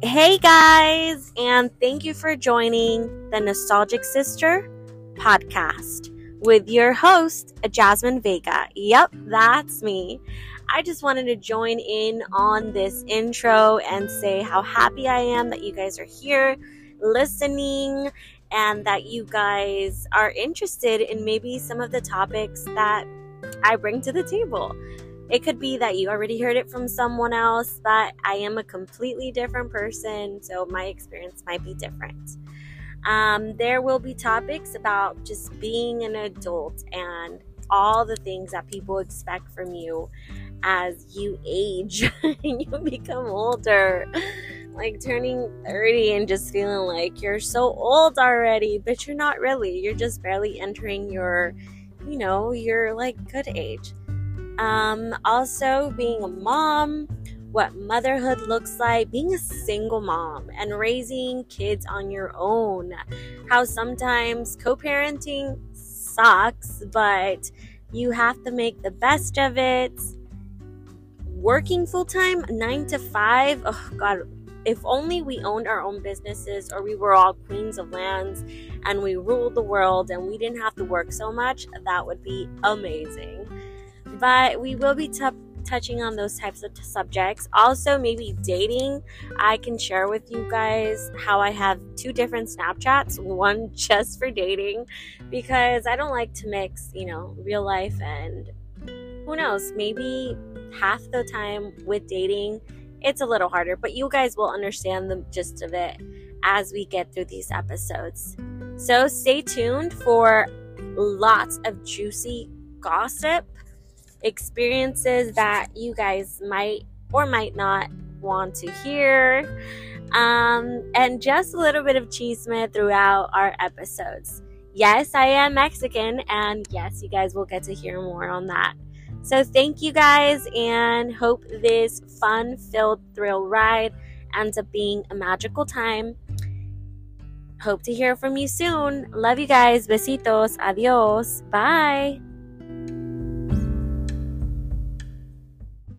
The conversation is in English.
Hey guys, and thank you for joining the Nostalgic Sister podcast with your host, Jasmine Vega. Yep, that's me. I just wanted to join in on this intro and say how happy I am that you guys are here listening and that you guys are interested in maybe some of the topics that I bring to the table. It could be that you already heard it from someone else, but I am a completely different person, so my experience might be different. Um, there will be topics about just being an adult and all the things that people expect from you as you age and you become older. Like turning 30 and just feeling like you're so old already, but you're not really. You're just barely entering your, you know, your like good age. Um, also, being a mom, what motherhood looks like, being a single mom, and raising kids on your own. How sometimes co parenting sucks, but you have to make the best of it. Working full time, nine to five, oh god, if only we owned our own businesses or we were all queens of lands and we ruled the world and we didn't have to work so much, that would be amazing but we will be t- touching on those types of t- subjects. Also, maybe dating. I can share with you guys how I have two different Snapchats one just for dating because I don't like to mix, you know, real life and who knows, maybe half the time with dating. It's a little harder, but you guys will understand the gist of it as we get through these episodes. So stay tuned for lots of juicy gossip experiences that you guys might or might not want to hear, um, and just a little bit of chisme throughout our episodes. Yes, I am Mexican, and yes, you guys will get to hear more on that. So, thank you guys, and hope this fun filled thrill ride ends up being a magical time. Hope to hear from you soon. Love you guys. Besitos. Adios. Bye.